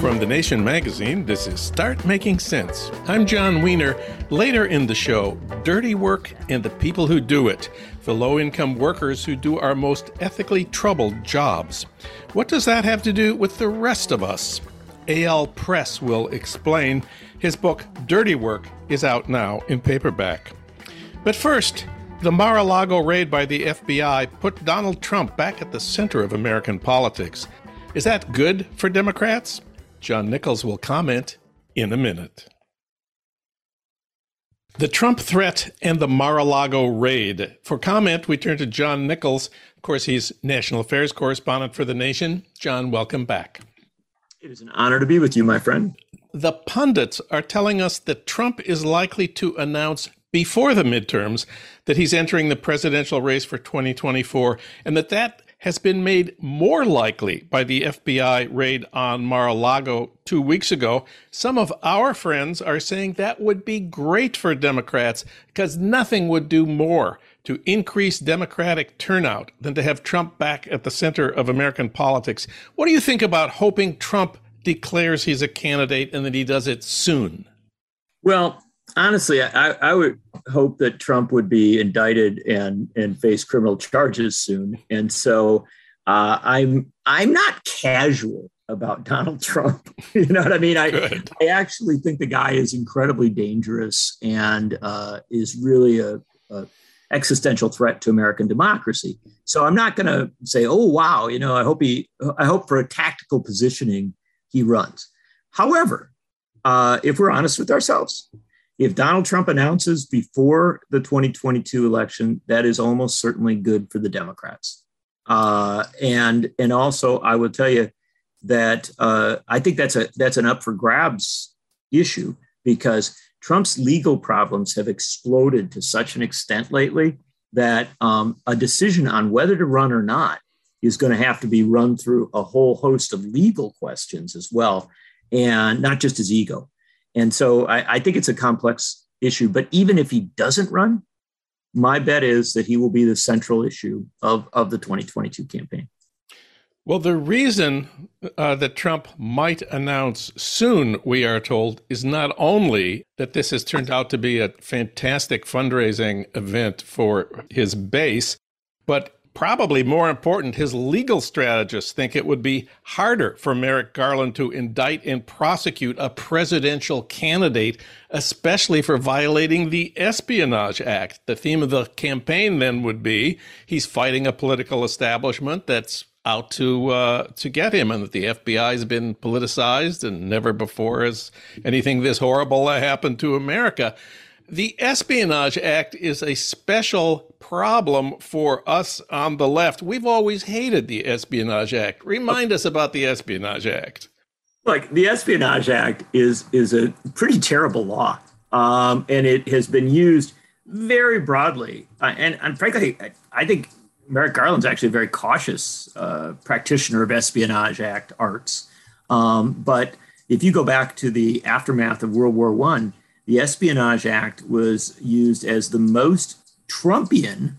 From The Nation magazine, this is Start Making Sense. I'm Jon Wiener. Later in the show, dirty work and the people who do it, the low income workers who do our most ethically troubled jobs. What does that have to do with the rest of us? Eyal Press will explain. His book, Dirty Work, is out now in paperback. But first, the Mar a Lago raid by the FBI put Donald Trump back at the center of American politics. Is that good for Democrats? John Nichols will comment in a minute. The Trump threat and the Mar a Lago raid. For comment, we turn to John Nichols. Of course, he's national affairs correspondent for The Nation. John, welcome back. It is an honor to be with you, my friend. The pundits are telling us that Trump is likely to announce before the midterms that he's entering the presidential race for 2024 and that that has been made more likely by the FBI raid on Mar a Lago two weeks ago. Some of our friends are saying that would be great for Democrats because nothing would do more to increase Democratic turnout than to have Trump back at the center of American politics. What do you think about hoping Trump declares he's a candidate and that he does it soon? Well, honestly, I, I, would hope that Trump would be indicted and and face criminal charges soon. And so uh, I'm I'm not casual about Donald Trump. you know what I mean? I Good. I actually think the guy is incredibly dangerous and uh, is really a, a existential threat to American democracy. So I'm not going to say, oh wow, you know, I hope he I hope for a tactical positioning he runs. However, uh, if we're honest with ourselves, if Donald Trump announces before the 2022 election, that is almost certainly good for the Democrats. Uh, and and also, I will tell you that uh, I think that's a that's an up for grabs issue because Trump's legal problems have exploded to such an extent lately that um, a decision on whether to run or not is going to have to be run through a whole host of legal questions as well, and not just his ego. And so I, I think it's a complex issue. But even if he doesn't run, my bet is that he will be the central issue of, of the 2022 campaign. Well, the reason uh, that Trump might announce soon, we are told, is not only that this has turned out to be a fantastic fundraising event for his base, but Probably more important, his legal strategists think it would be harder for Merrick Garland to indict and prosecute a presidential candidate, especially for violating the Espionage Act. The theme of the campaign then would be he's fighting a political establishment that's out to uh, to get him, and that the FBI has been politicized, and never before has anything this horrible happened to America. The Espionage Act is a special problem for us on the left. We've always hated the Espionage Act. Remind us about the Espionage Act. Like the Espionage Act is is a pretty terrible law, um, and it has been used very broadly. Uh, and, and frankly, I, I, think Merrick Garland's actually a very cautious uh, practitioner of Espionage Act arts. Um, but if you go back to the aftermath of World War One the Espionage Act was used as the most Trumpian,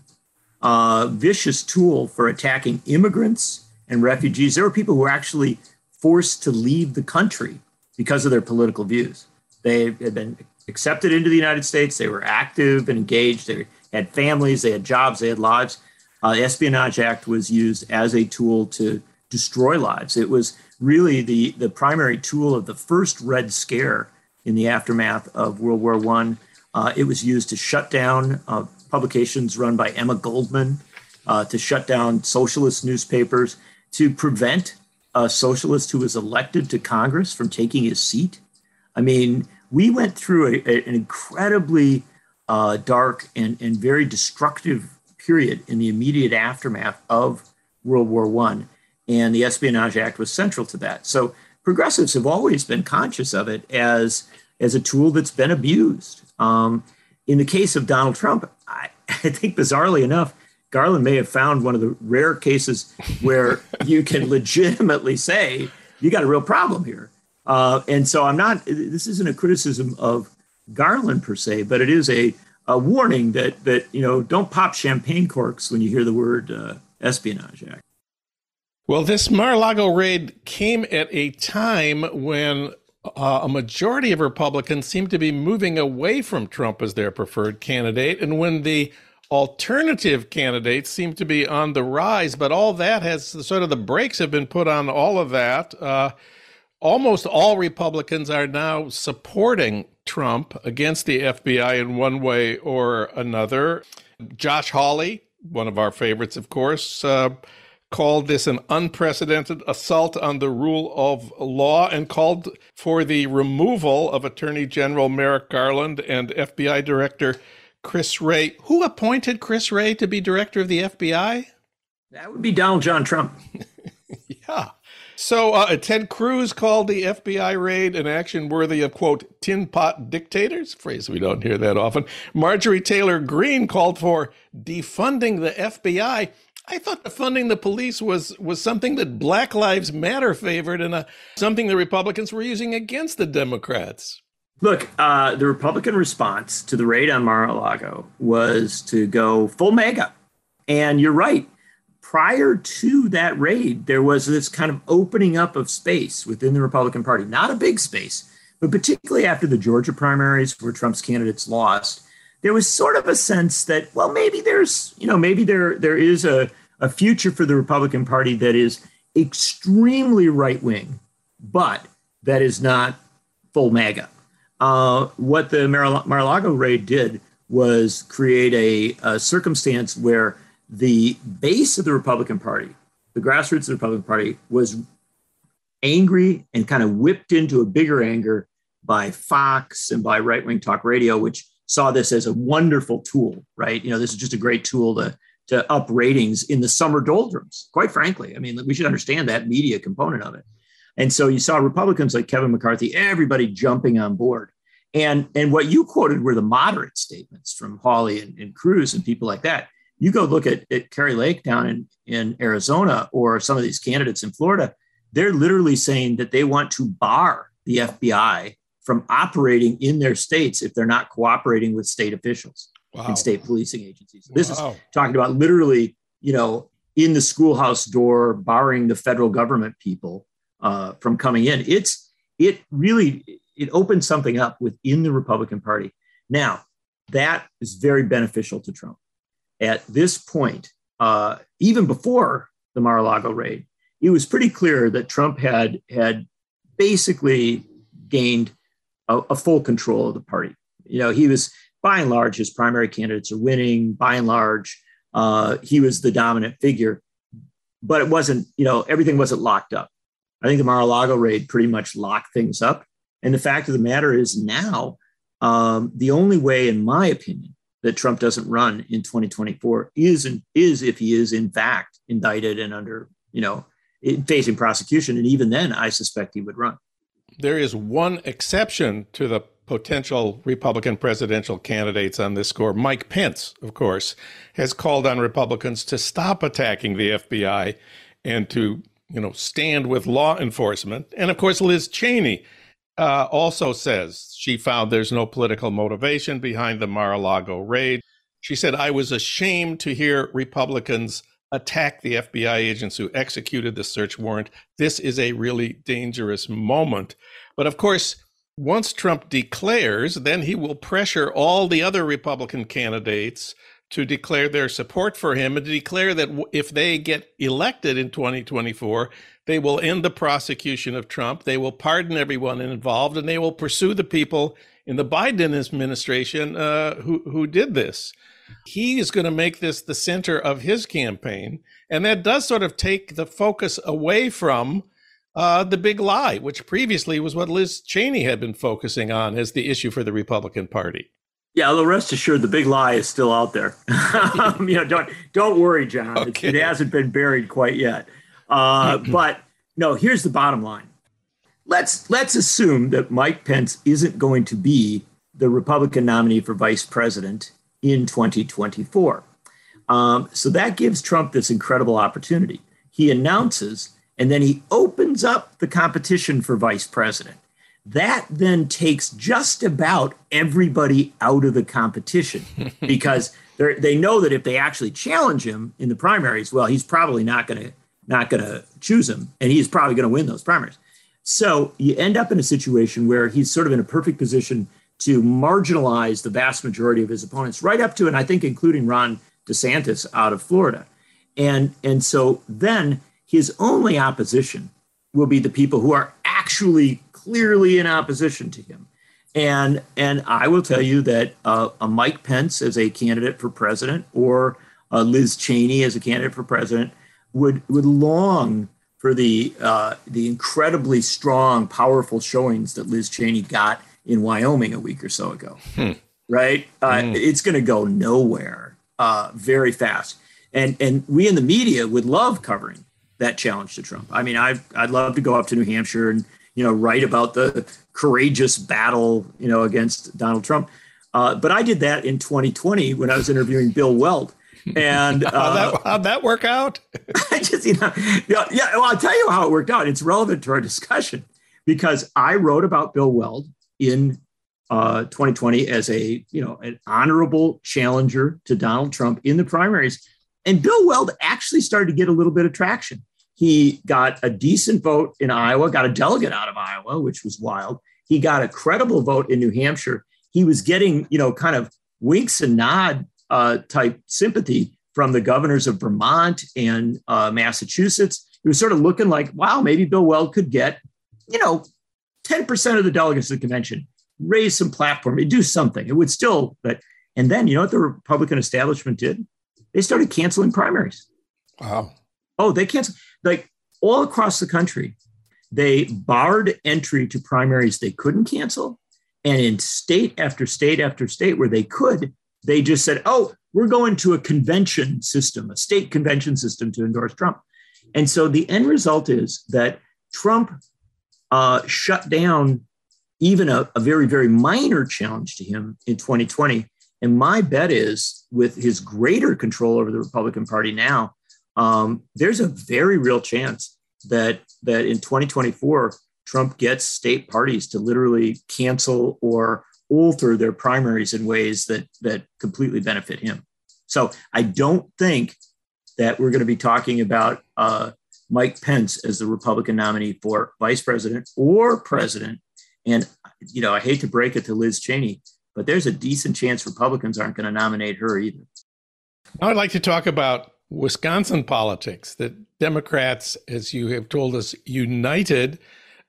uh, vicious tool for attacking immigrants and refugees. There were people who were actually forced to leave the country because of their political views. They had been accepted into the United States. They were active and engaged. They had families. They had jobs. They had lives. Uh, the Espionage Act was used as a tool to destroy lives. It was really the, the primary tool of the first Red Scare in the aftermath of World War One. Uh, it was used to shut down uh, publications run by Emma Goldman, uh, to shut down socialist newspapers, to prevent a socialist who was elected to Congress from taking his seat. I mean, we went through a, a, an incredibly uh, dark and, and very destructive period in the immediate aftermath of World War One, and the Espionage Act was central to that. So progressives have always been conscious of it as as a tool that's been abused. Um, in the case of Donald Trump, I, I, think bizarrely enough, Garland may have found one of the rare cases where you can legitimately say you got a real problem here. Uh, and so I'm not. This isn't a criticism of Garland per se, but it is a a warning that that you know don't pop champagne corks when you hear the word uh, espionage act. Well, this Mar-a-Lago raid came at a time when uh, a majority of Republicans seem to be moving away from Trump as their preferred candidate, and when the alternative candidates seem to be on the rise. But all that has sort of the brakes have been put on all of that. Uh, almost all Republicans are now supporting Trump against the FBI in one way or another. Josh Hawley, one of our favorites, of course, uh, called this an unprecedented assault on the rule of law and called for the removal of Attorney General Merrick Garland and FBI Director Chris Wray. Who appointed Chris Wray to be director of the FBI? That would be Donald John Trump. yeah. So uh, Ted Cruz called the FBI raid an action worthy of, quote, tin pot dictators, phrase we don't hear that often. Marjorie Taylor Greene called for defunding the FBI. I thought the funding the police was was something that Black Lives Matter favored and uh, something the Republicans were using against the Democrats. Look, uh, the Republican response to the raid on Mar-a-Lago was to go full MAGA, And you're right. Prior to that raid, there was this kind of opening up of space within the Republican Party. Not a big space, but particularly after the Georgia primaries where Trump's candidates lost, there was sort of a sense that, well, maybe there's, you know, maybe there there is a a future for the Republican Party that is extremely right wing, but that is not full MAGA. Uh, what the Mar a Lago raid did was create a, a, circumstance where the base of the Republican Party, the grassroots of the Republican Party, was angry and kind of whipped into a bigger anger by Fox and by right wing talk radio, which saw this as a wonderful tool, right? You know, this is just a great tool to to up ratings in the summer doldrums, quite frankly. I mean, we should understand that media component of it. And so you saw Republicans like Kevin McCarthy, everybody jumping on board. And, and what you quoted were the moderate statements from Hawley and, and Cruz and people like that. You go look at, at Kari Lake down in, in Arizona or some of these candidates in Florida, they're literally saying that they want to bar the FBI from operating in their states if they're not cooperating with state officials wow. and state policing agencies. This wow. is talking about literally, you know, in the schoolhouse door, barring the federal government people uh, from coming in. It's it really it opens something up within the Republican Party. Now that is very beneficial to Trump. At this point, uh, even before the Mar-a-Lago raid, it was pretty clear that Trump had had basically gained a, a full control of the party. You know, he was by and large, his primary candidates are winning. By and large, uh, he was the dominant figure, but it wasn't, you know, everything wasn't locked up. I think the Mar-a-Lago raid pretty much locked things up. And the fact of the matter is now, um, the only way, in my opinion, that Trump doesn't run in 2024 is is if he is in fact indicted and under, you know, facing prosecution. And even then, I suspect he would run. There is one exception to the potential Republican presidential candidates on this score. Mike Pence, of course, has called on Republicans to stop attacking the FBI and to, you know, stand with law enforcement. And of course, Liz Cheney uh, also says she found there's no political motivation behind the Mar-a-Lago raid. She said, "I was ashamed to hear Republicans." attack the FBI agents who executed the search warrant. This is a really dangerous moment. But of course, once Trump declares, then he will pressure all the other Republican candidates to declare their support for him and to declare that if they get elected in 2024, they will end the prosecution of Trump, they will pardon everyone involved, and they will pursue the people in the Biden administration uh, who who did this. He is going to make this the center of his campaign, and that does sort of take the focus away from uh, the big lie, which previously was what Liz Cheney had been focusing on as the issue for the Republican Party. Yeah, although rest assured, the big lie is still out there. Um, you know, don't don't worry, John. Okay. It, it, hasn't been buried quite yet. Uh, but no, here's the bottom line. Let's let's assume that Mike Pence isn't going to be the Republican nominee for vice president in 2024. Um, so that gives Trump this incredible opportunity. He announces and then he opens up the competition for vice president. that then takes just about everybody out of the competition because they know that if they actually challenge him in the primaries, well, he's probably not going to not going to choose him, and he's probably going to win those primaries. So you end up in a situation where he's sort of in a perfect position to marginalize the vast majority of his opponents, right up to, and I think including Ron DeSantis out of Florida. And, and so then his only opposition will be the people who are actually clearly in opposition to him. And, and I will tell you that uh, a Mike Pence as a candidate for president or Liz Cheney as a candidate for president would, would long for the, uh, the incredibly strong, powerful showings that Liz Cheney got in Wyoming a week or so ago. Hmm. Right? Uh, hmm. It's going to go nowhere uh, very fast. And, and we in the media would love covering that challenge to Trump. I mean, i I'd love to go up to New Hampshire and you know write about the courageous battle you know against Donald Trump. Uh, but I did that in 2020 when I was interviewing Bill Weld. And uh, how'd, that, how'd, that, work out? I just, you know, yeah, yeah. Well, I'll tell you how it worked out. It's relevant to our discussion because I wrote about Bill Weld in uh, 2020 as a, you know, an honorable challenger to Donald Trump in the primaries. And Bill Weld actually started to get a little bit of traction. He got a decent vote in Iowa, got a delegate out of Iowa, which was wild. He got a credible vote in New Hampshire. He was getting, you know, kind of winks and nod uh, type sympathy from the governors of Vermont and uh, Massachusetts. It was sort of looking like, wow, maybe Bill Weld could get, you know, 10% of the delegates of the convention, raise some platform, do something. It would still, but, and then you know what the Republican establishment did? They started canceling primaries. Wow. Oh, they canceled like all across the country. They barred entry to primaries they couldn't cancel. And in state after state after state where they could, they just said, oh, we're going to a convention system, a state convention system to endorse Trump. And so the end result is that Trump uh, shut down even a, a very, very minor challenge to him in 2020. And my bet is with his greater control over the Republican Party now, um, there's a very real chance that that in 2024 Trump gets state parties to literally cancel or alter their primaries in ways that that completely benefit him. So I don't think that we're going to be talking about uh, Mike Pence as the Republican nominee for vice president or president. And you know, I hate to break it to Liz Cheney, but there's a decent chance Republicans aren't going to nominate her either. Now I'd like to talk about Wisconsin politics that Democrats, as you have told us, united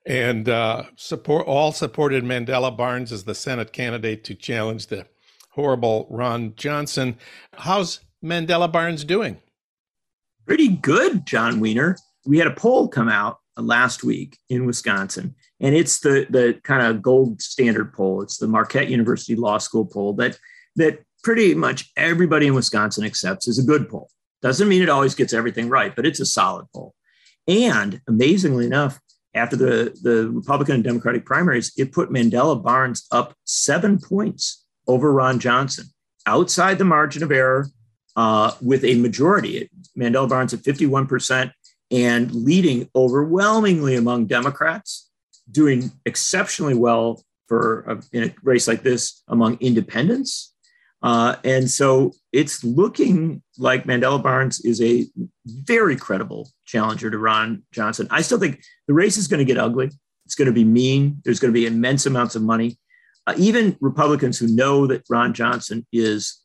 and uh, support all supported Mandela Barnes as the Senate candidate to challenge the horrible Ron Johnson. How's Mandela Barnes doing? Pretty good, Jon Wiener. We had a poll come out last week in Wisconsin, and it's the the kind of gold standard poll. It's the Marquette University Law School poll that that pretty much everybody in Wisconsin accepts is a good poll. Doesn't mean it always gets everything right, but it's a solid poll. And amazingly enough, after the, the Republican and Democratic primaries, it put Mandela Barnes up seven points over Ron Johnson, outside the margin of error, uh, with a majority. Mandela Barnes at 51% and leading overwhelmingly among Democrats, doing exceptionally well for a, in a race like this among independents uh, and so it's looking like Mandela Barnes is a very credible challenger to Ron Johnson. I still think the race is going to get ugly. It's going to be mean. There's going to be immense amounts of money. Uh, even Republicans who know that Ron Johnson is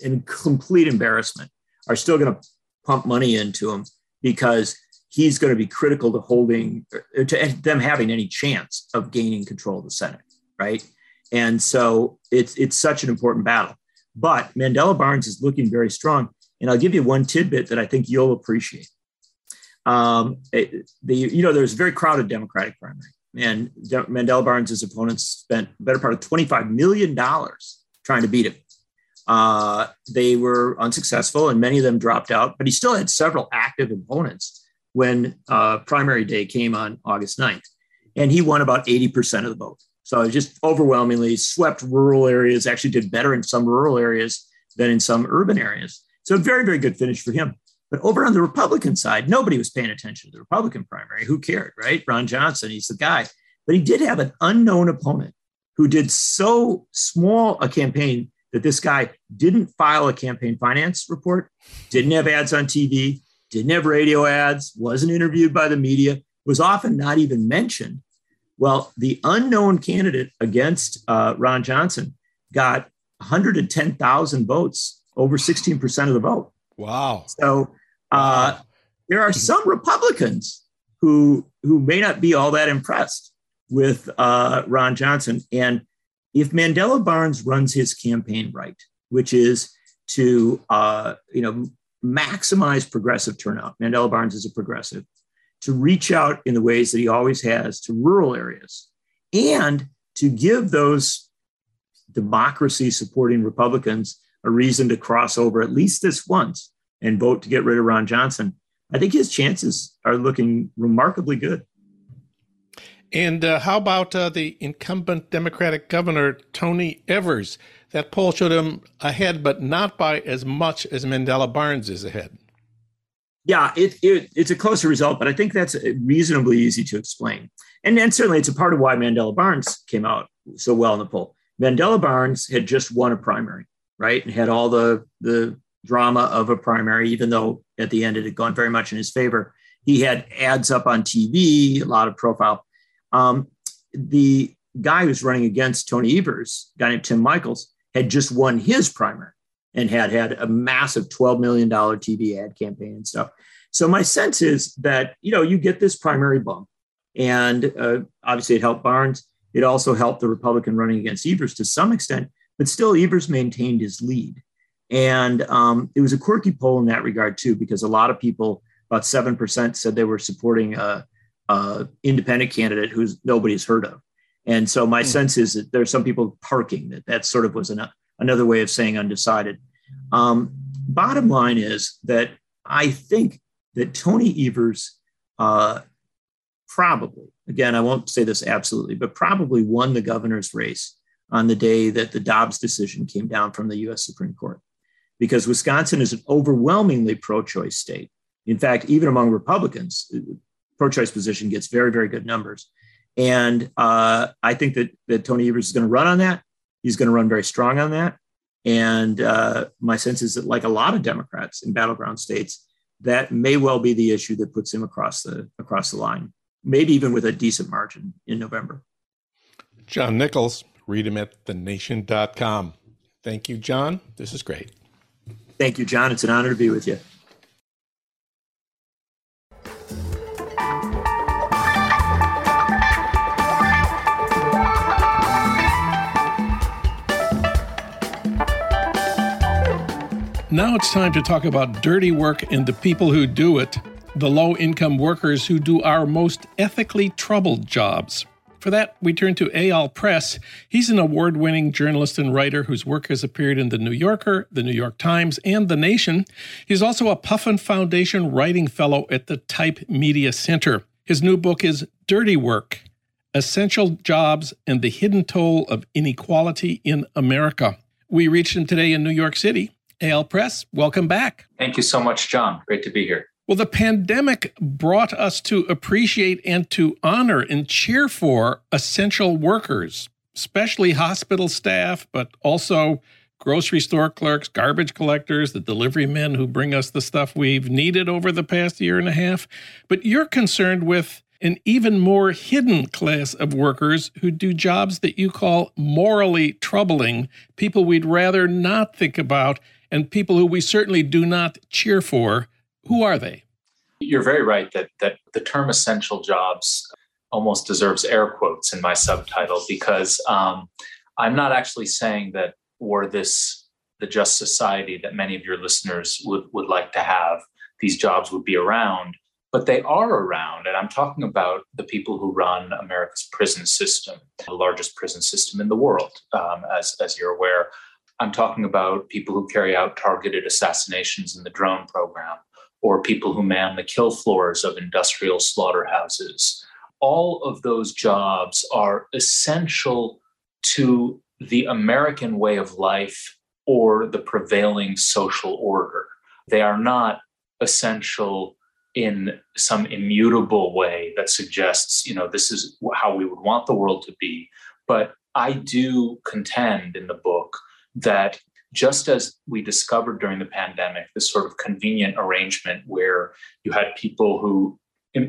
in complete embarrassment are still going to pump money into him because he's going to be critical to holding to them having any chance of gaining control of the Senate, right? And so it's it's such an important battle. But Mandela Barnes is looking very strong. And I'll give you one tidbit that I think you'll appreciate. Um, it, the, you know, there's a very crowded Democratic primary, and De- Mandela Barnes' opponents spent better part of $25 million trying to beat him. Uh, they were unsuccessful, and many of them dropped out, but he still had several active opponents when uh, primary day came on August 9th. And he won about 80% of the vote. So it just overwhelmingly swept rural areas, actually did better in some rural areas than in some urban areas. So very, very good finish for him. But over on the Republican side, nobody was paying attention to the Republican primary. Who cared, right? Ron Johnson, he's the guy. But he did have an unknown opponent who did so small a campaign that this guy didn't file a campaign finance report, didn't have ads on TV, didn't have radio ads, wasn't interviewed by the media, was often not even mentioned. Well, the unknown candidate against uh, Ron Johnson got 110,000 votes, over 16% of the vote. Wow. So uh, there are some Republicans who who may not be all that impressed with uh, Ron Johnson. And if Mandela Barnes runs his campaign right, which is to uh, you know maximize progressive turnout, Mandela Barnes is a progressive, to reach out in the ways that he always has to rural areas, and to give those democracy supporting Republicans a reason to cross over at least this once and vote to get rid of Ron Johnson. I think his chances are looking remarkably good. And uh, how about uh, the incumbent Democratic governor, Tony Evers? That poll showed him ahead, but not by as much as Mandela Barnes is ahead. Yeah, it, it, it's a closer result, but I think that's reasonably easy to explain. And, and certainly it's a part of why Mandela Barnes came out so well in the poll. Mandela Barnes had just won a primary, right? And had all the, the drama of a primary, even though at the end it had gone very much in his favor. He had ads up on TV, a lot of profile. Um, the guy who's running against Tony Evers, a guy named Tim Michels, had just won his primary and had had a massive $12 million TV ad campaign and stuff. So my sense is that, you know, you get this primary bump and uh, obviously it helped Barnes. It also helped the Republican running against Evers to some extent, but still Evers maintained his lead. And um, it was a quirky poll in that regard too, because a lot of people, about 7% said they were supporting a, a independent candidate who's nobody's heard of. And so my mm. sense is that there's some people parking that that sort of was an, another way of saying undecided. Um, bottom line is that I think that Tony Evers uh, probably, again, I won't say this absolutely, but probably won the governor's race on the day that the Dobbs decision came down from the US Supreme Court. Because Wisconsin is an overwhelmingly pro choice state. In fact, even among Republicans, pro choice position gets very, very good numbers. And uh, I think that, that Tony Evers is going to run on that. He's going to run very strong on that. And uh, my sense is that, like a lot of Democrats in battleground states, that may well be the issue that puts him across the across the line, maybe even with a decent margin in November. John Nichols, read him at thenation.com. Thank you, John. This is great. Thank you, John. It's an honor to be with you. Now it's time to talk about dirty work and the people who do it, the low income workers who do our most ethically troubled jobs. For that, we turn to Eyal Press. He's an award winning journalist and writer whose work has appeared in The New Yorker, The New York Times, and The Nation. He's also a Puffin Foundation Writing Fellow at the Type Media Center. His new book is Dirty Work Essential Jobs and the Hidden Toll of Inequality in America. We reached him today in New York City. Eyal Press, welcome back. Thank you so much, John. Great to be here. Well, the pandemic brought us to appreciate and to honor and cheer for essential workers, especially hospital staff, but also grocery store clerks, garbage collectors, the delivery men who bring us the stuff we've needed over the past year and a half. But you're concerned with an even more hidden class of workers who do jobs that you call morally troubling, people we'd rather not think about and people who we certainly do not cheer for. Who are they? You're very right that, that the term essential jobs almost deserves air quotes in my subtitle because um, I'm not actually saying that were this the just society that many of your listeners would, would like to have, these jobs would be around, but they are around. And I'm talking about the people who run America's prison system, the largest prison system in the world, um, as, as you're aware. I'm talking about people who carry out targeted assassinations in the drone program, or people who man the kill floors of industrial slaughterhouses. All of those jobs are essential to the American way of life or the prevailing social order. They are not essential in some immutable way that suggests, you know, this is how we would want the world to be. But I do contend in the book that just as we discovered during the pandemic, this sort of convenient arrangement where you had people who,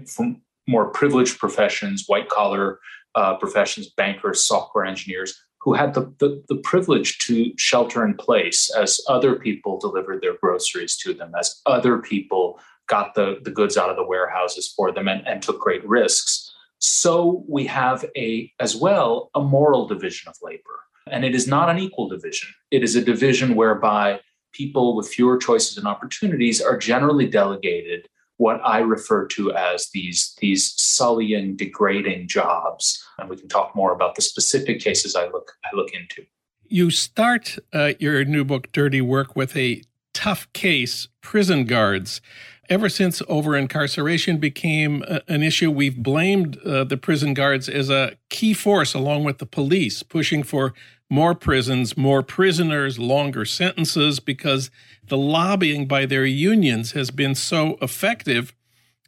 from more privileged professions, white collar uh, professions, bankers, software engineers, who had the, the, the, privilege to shelter in place as other people delivered their groceries to them, as other people got the, the goods out of the warehouses for them and, and took great risks. So we have a as well a moral division of labor. And it is not an equal division. It is a division whereby people with fewer choices and opportunities are generally delegated what I refer to as these, these sullying, degrading jobs. And we can talk more about the specific cases I look, I look into. You start uh, your new book, Dirty Work, with a tough case prison guards. Ever since over incarceration became a, an issue, we've blamed uh, the prison guards as a key force, along with the police, pushing for more prisons, more prisoners, longer sentences, because the lobbying by their unions has been so effective.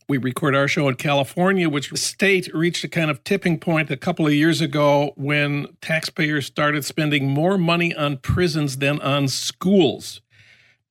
We record our show in California, which state reached a kind of tipping point a couple of years ago when taxpayers started spending more money on prisons than on schools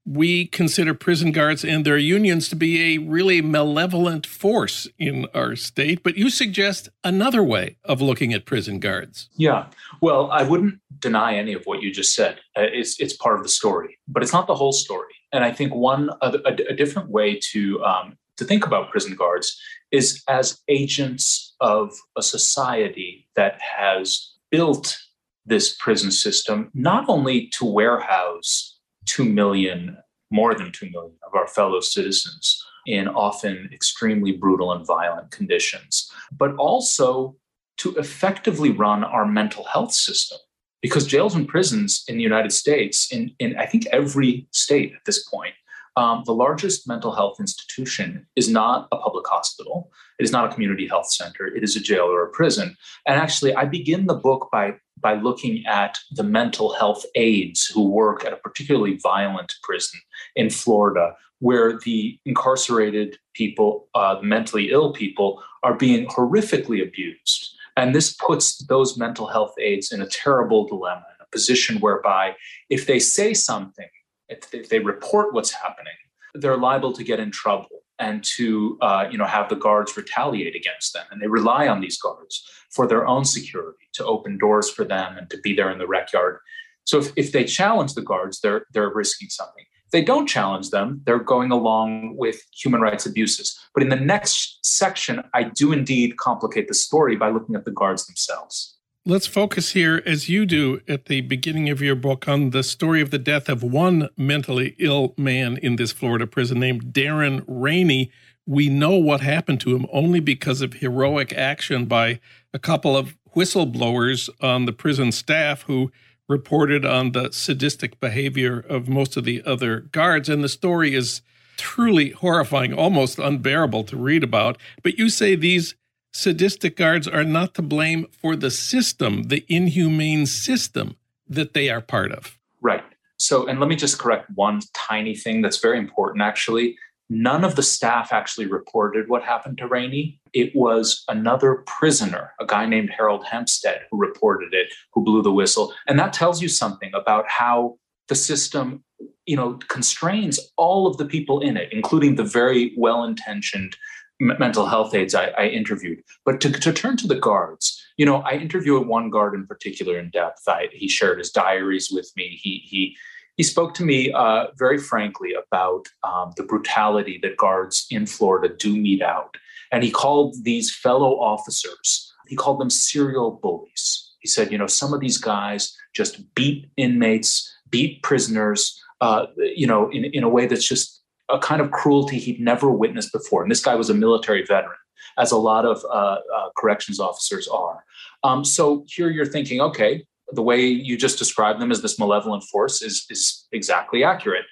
we consider prison guards and their unions to be a really malevolent force in our state, but you suggest another way of looking at prison guards. Yeah. Well, I wouldn't deny any of what you just said. Uh, it's, it's part of the story, but it's not the whole story. And I think one a, a different way to um, to think about prison guards is as agents of a society that has built this prison system not only to warehouse 2 million, more than 2 million of our fellow citizens in often extremely brutal and violent conditions, but also to effectively run our mental health system. Because jails and prisons in the United States, in, in I think every state at this point, um, the largest mental health institution is not a public hospital. It is not a community health center. It is a jail or a prison. And actually, I begin the book by by looking at the mental health aides who work at a particularly violent prison in Florida, where the incarcerated people, uh, mentally ill people, are being horrifically abused. And this puts those mental health aides in a terrible dilemma, a position whereby if they say something, if they report what's happening, they're liable to get in trouble and to uh, you know have the guards retaliate against them. And they rely on these guards for their own security to open doors for them and to be there in the rec yard. So if, if they challenge the guards they're they're risking something. If they don't challenge them they're going along with human rights abuses. But in the next section i do indeed complicate the story by looking at the guards themselves Let's focus here, as you do at the beginning of your book, on the story of the death of one mentally ill man in this Florida prison named Darren Rainey. We know what happened to him only because of heroic action by a couple of whistleblowers on the prison staff who reported on the sadistic behavior of most of the other guards. And the story is truly horrifying, almost unbearable to read about. But you say these sadistic guards are not to blame for the system, the inhumane system that they are part of. Right. So, and let me just correct one tiny thing that's very important actually. None of the staff actually reported what happened to Rainey. It was another prisoner, a guy named Harold Hempstead, who reported it, who blew the whistle. And that tells you something about how the system you know constrains all of the people in it including the very well-intentioned mental health aides I, I interviewed. But to, to, turn to the guards, you know, I interviewed one guard in particular in depth. I, he shared his diaries with me. He he he spoke to me uh, very frankly about um, the brutality that guards in Florida do mete out, and he called these fellow officers. He called them serial bullies. He said, you know, some of these guys just beat inmates, beat prisoners, uh, you know, in, in a way that's just a kind of cruelty he'd never witnessed before. And this guy was a military veteran, as a lot of uh, uh, corrections officers are. Um, so here you're thinking, okay, the way you just described them as this malevolent force is, is exactly accurate.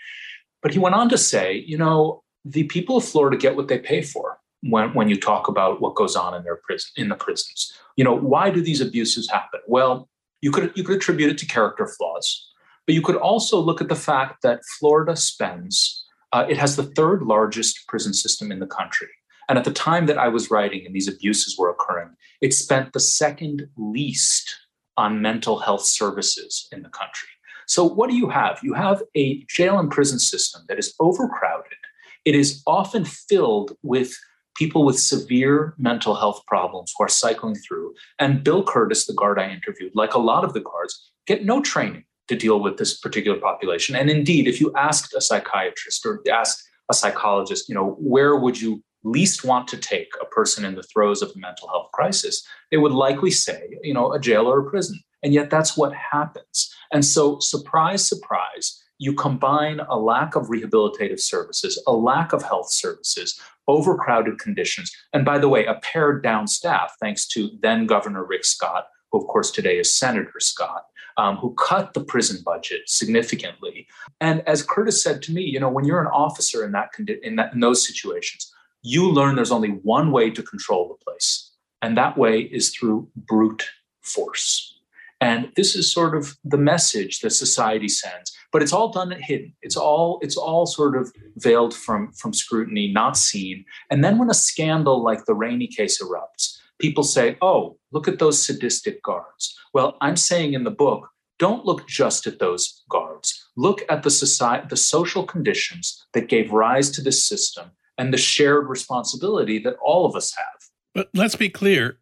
But he went on to say, you know, the people of Florida get what they pay for when, when you talk about what goes on in their prison in the prisons. You know, why do these abuses happen? Well, you could you could attribute it to character flaws, but you could also look at the fact that Florida spends Uh, it has the third largest prison system in the country. And at the time that I was writing and these abuses were occurring, it spent the second least on mental health services in the country. So, what do you have? You have a jail and prison system that is overcrowded. It is often filled with people with severe mental health problems who are cycling through. And Bill Curtis, the guard I interviewed, like a lot of the guards, get no training to deal with this particular population. And indeed, if you asked a psychiatrist or asked a psychologist, you know, where would you least want to take a person in the throes of a mental health crisis, they would likely say, you know, a jail or a prison. And yet that's what happens. And so, surprise, surprise, you combine a lack of rehabilitative services, a lack of health services, overcrowded conditions, and by the way, a pared down staff, thanks to then Governor Rick Scott, who of course today is Senator Scott, um, who cut the prison budget significantly. And as Curtis said to me, you know, when you're an officer in that, condi- in, that in those situations, you learn there's only one way to control the place, and that way is through brute force. And this is sort of the message that society sends, but it's all done hidden. It's all it's all sort of veiled from from scrutiny, not seen. And then when a scandal like the Rainey case erupts, people say, "Oh, look at those sadistic guards." Well, I'm saying in the book, don't look just at those guards. Look at the society, the social conditions that gave rise to this system and the shared responsibility that all of us have. But let's be clear,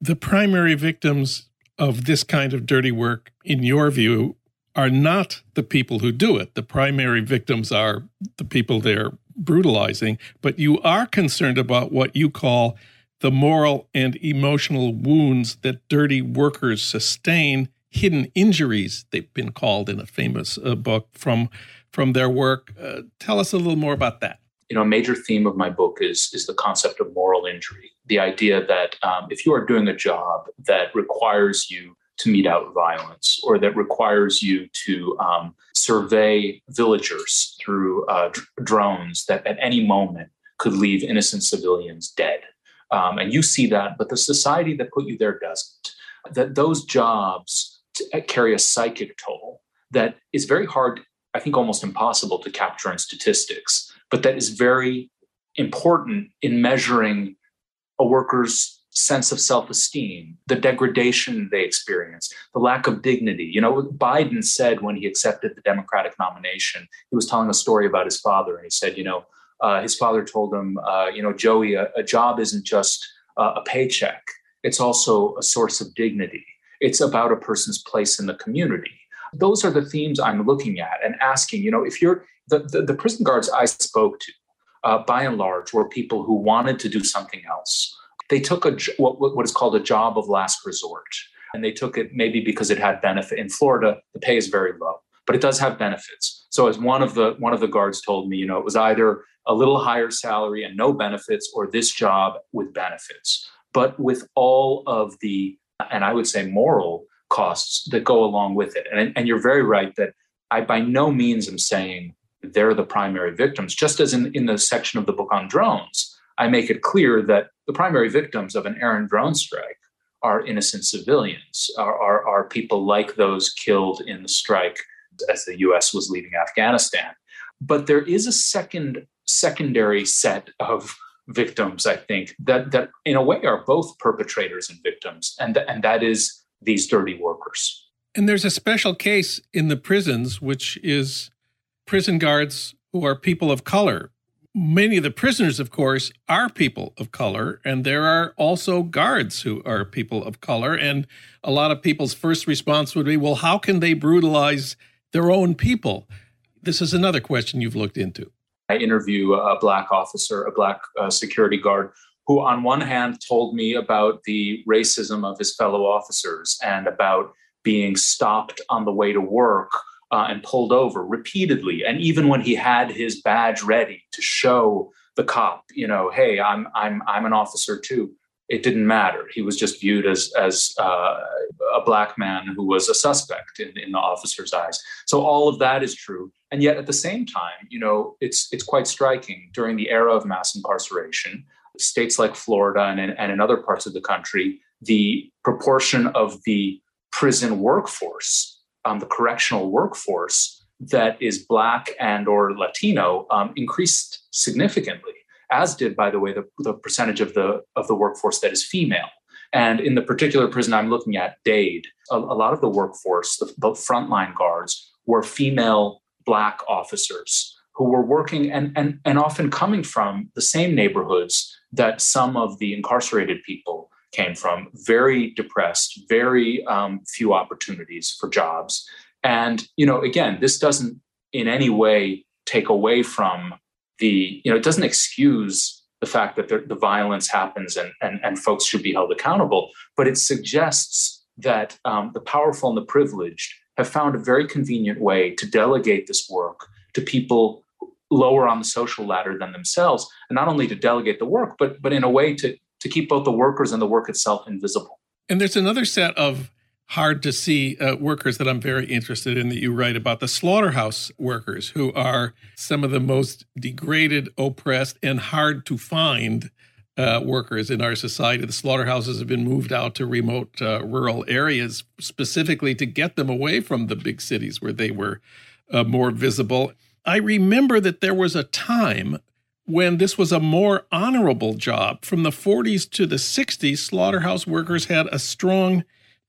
the primary victims of this kind of dirty work, in your view, are not the people who do it. The primary victims are the people they're brutalizing, but you are concerned about what you call the moral and emotional wounds that dirty workers sustain, hidden injuries, they've been called in a famous uh, book from, from their work. Uh, tell us a little more about that you know, a major theme of my book is is the concept of moral injury. The idea that um, if you are doing a job that requires you to mete out violence or that requires you to um, survey villagers through uh, drones that at any moment could leave innocent civilians dead. Um, and you see that, but the society that put you there doesn't. That those jobs uh, carry a psychic toll that is very hard, I think almost impossible to capture in statistics but that is very important in measuring a worker's sense of self-esteem, the degradation they experience, the lack of dignity. You know, Biden said when he accepted the Democratic nomination, he was telling a story about his father, and he said, you know, uh, his father told him, uh, you know, Joey, a, a job isn't just uh, a paycheck; it's also a source of dignity. It's about a person's place in the community. Those are the themes I'm looking at and asking. You know, if you're the, the, the prison guards I spoke to, uh, by and large, were people who wanted to do something else. They took a what, what is called a job of last resort, and they took it maybe because it had benefit. In Florida, the pay is very low, but it does have benefits. So, as one of the one of the guards told me, you know, it was either a little higher salary and no benefits, or this job with benefits. But with all of the, and I would say moral costs that go along with it. And, and you're very right that I by no means am saying they're the primary victims. Just as in, in the section of the book on drones, I make it clear that the primary victims of an errant drone strike are innocent civilians, are, are, are people like those killed in the strike as the US was leaving Afghanistan. But there is a second secondary set of victims, I think, that that in a way are both perpetrators and victims, and, th- and that is these dirty workers. And there's a special case in the prisons, which is prison guards who are people of color. Many of the prisoners, of course, are people of color, and there are also guards who are people of color. And a lot of people's first response would be, well, how can they brutalize their own people? This is another question you've looked into. I interview a black officer, a black uh, security guard, who, on one hand, told me about the racism of his fellow officers and about being stopped on the way to work uh, and pulled over repeatedly. And even when he had his badge ready to show the cop, you know, hey, I'm I'm I'm an officer too. It didn't matter. He was just viewed as as uh, a black man who was a suspect in, in the officer's eyes. So all of that is true. And yet, at the same time, you know, it's it's quite striking during the era of mass incarceration. States like Florida and and in other parts of the country, the proportion of the prison workforce um, the correctional workforce that is black and or latino um, increased significantly as did by the way the, the percentage of the of the workforce that is female. And in the particular prison i'm looking at dade a, a lot of the workforce the, the frontline guards were female black officers who were working and, and, and often coming from the same neighborhoods that some of the incarcerated people came from. Very depressed very um, few opportunities for jobs. And you know again this doesn't in any way take away from the you know it doesn't excuse the fact that the, violence happens and, and and folks should be held accountable but it suggests that um, the powerful and the privileged have found a very convenient way to delegate this work to people lower on the social ladder than themselves and not only to delegate the work but but in a way to to keep both the workers and the work itself invisible. And there's another set of hard to see uh, workers that I'm very interested in that you write about the slaughterhouse workers, who are some of the most degraded, oppressed, and hard to find uh, workers in our society. The slaughterhouses have been moved out to remote uh, rural areas specifically to get them away from the big cities where they were uh, more visible. I remember that there was a time when this was a more honorable job. From the 40s to the 60s, slaughterhouse workers had a strong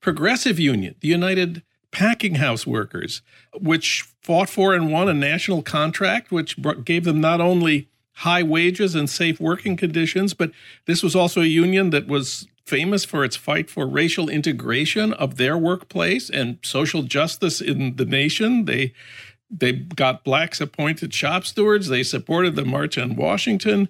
progressive union, the United Packing House Workers, which fought for and won a national contract, which gave them not only high wages and safe working conditions, but this was also a union that was famous for its fight for racial integration of their workplace and social justice in the nation. They they got blacks appointed shop stewards. They supported the March on Washington.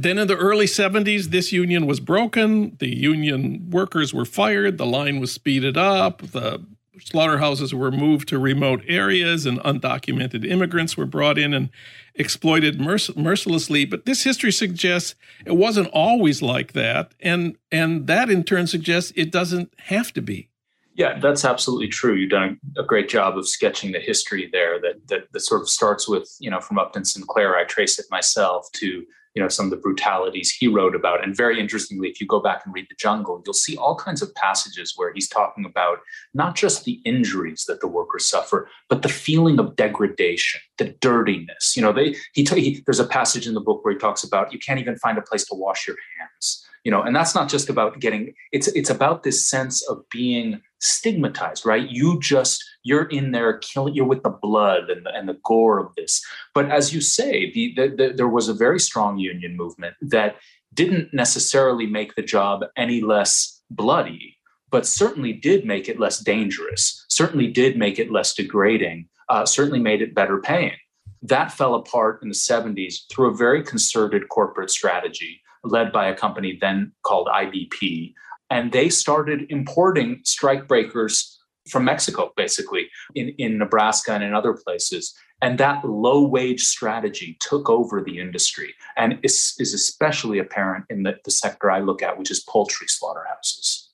Then in the early 70s, this union was broken. The union workers were fired. The line was speeded up. The slaughterhouses were moved to remote areas, and undocumented immigrants were brought in and exploited merc- mercilessly. But this history suggests it wasn't always like that, and and that in turn suggests it doesn't have to be. Yeah, that's absolutely true. You've done a great job of sketching the history there. That that, that sort of starts with you know from Upton Sinclair. I trace it myself to you know some of the brutalities he wrote about. And very interestingly, if you go back and read The Jungle, you'll see all kinds of passages where he's talking about not just the injuries that the workers suffer, but the feeling of degradation, the dirtiness. You know, they he, he there's a passage in the book where he talks about you can't even find a place to wash your hands you know and that's not just about getting it's it's about this sense of being stigmatized right? You just you're in there killing you're with the blood and the, and the gore of this. But as you say the, the, the, there was a very strong union movement that didn't necessarily make the job any less bloody but certainly did make it less dangerous certainly did make it less degrading uh, certainly made it better paying. That fell apart in the 70s through a very concerted corporate strategy led by a company then called IBP. And they started importing strikebreakers from Mexico, basically, in, in Nebraska and in other places. And that low wage strategy took over the industry and is, is especially apparent in the, the sector I look at, which is poultry slaughterhouses.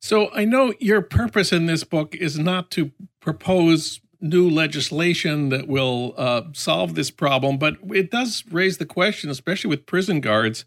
So I know your purpose in this book is not to propose new legislation that will uh, solve this problem, but it does raise the question, especially with prison guards,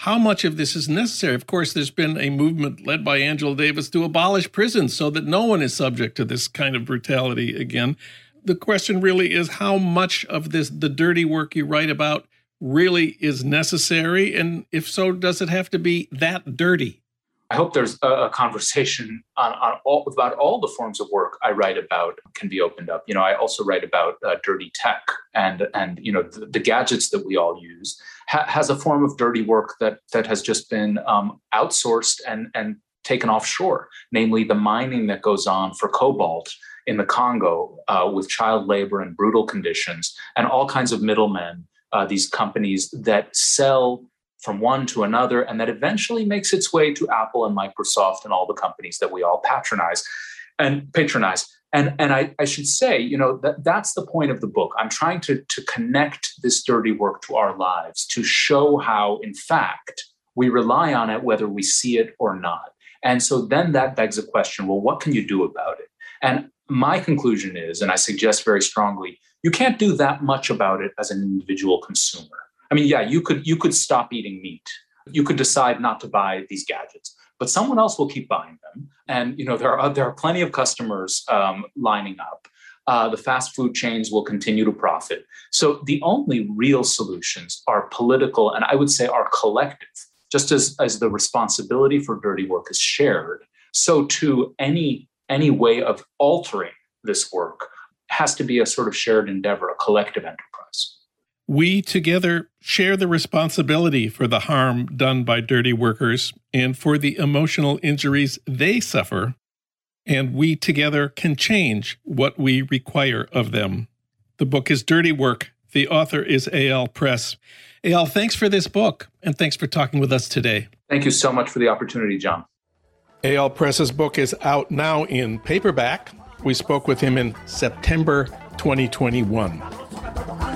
how much of this is necessary. Of course, there's been a movement led by Angela Davis to abolish prisons so that no one is subject to this kind of brutality again. The question really is how much of this, the dirty work you write about, really is necessary? And if so, does it have to be that dirty? I hope there's a, conversation on, on all, about all the forms of work I write about can be opened up. You know, I also write about uh, dirty tech and and you know the, the gadgets that we all use ha- has a form of dirty work that that has just been um, outsourced and and taken offshore, namely the mining that goes on for cobalt in the Congo uh, with child labor and brutal conditions and all kinds of middlemen. Uh, these companies that sell from one to another, and that eventually makes its way to Apple and Microsoft and all the companies that we all patronize and patronize. And, and I, I should say, you know, that that's the point of the book. I'm trying to, to connect this dirty work to our lives, to show how, in fact, we rely on it whether we see it or not. And so then that begs a question well, what can you do about it? And my conclusion is, and I suggest very strongly, you can't do that much about it as an individual consumer. I mean, yeah, you could you could stop eating meat. You could decide not to buy these gadgets, but someone else will keep buying them. And you know there are there are plenty of customers um, lining up. uh, the fast food chains will continue to profit. So the only real solutions are political, and I would say are collective. Just as, as the responsibility for dirty work is shared, so too any any way of altering this work has to be a sort of shared endeavor, a collective enterprise. We together share the responsibility for the harm done by dirty workers and for the emotional injuries they suffer and we together can change what we require of them. The book is Dirty Work. The author is Eyal Press. Eyal, thanks for this book, and thanks for talking with us today. Thank you so much for the opportunity, Jon. Eyal Press's book is out now in paperback. We spoke with him in September 2021.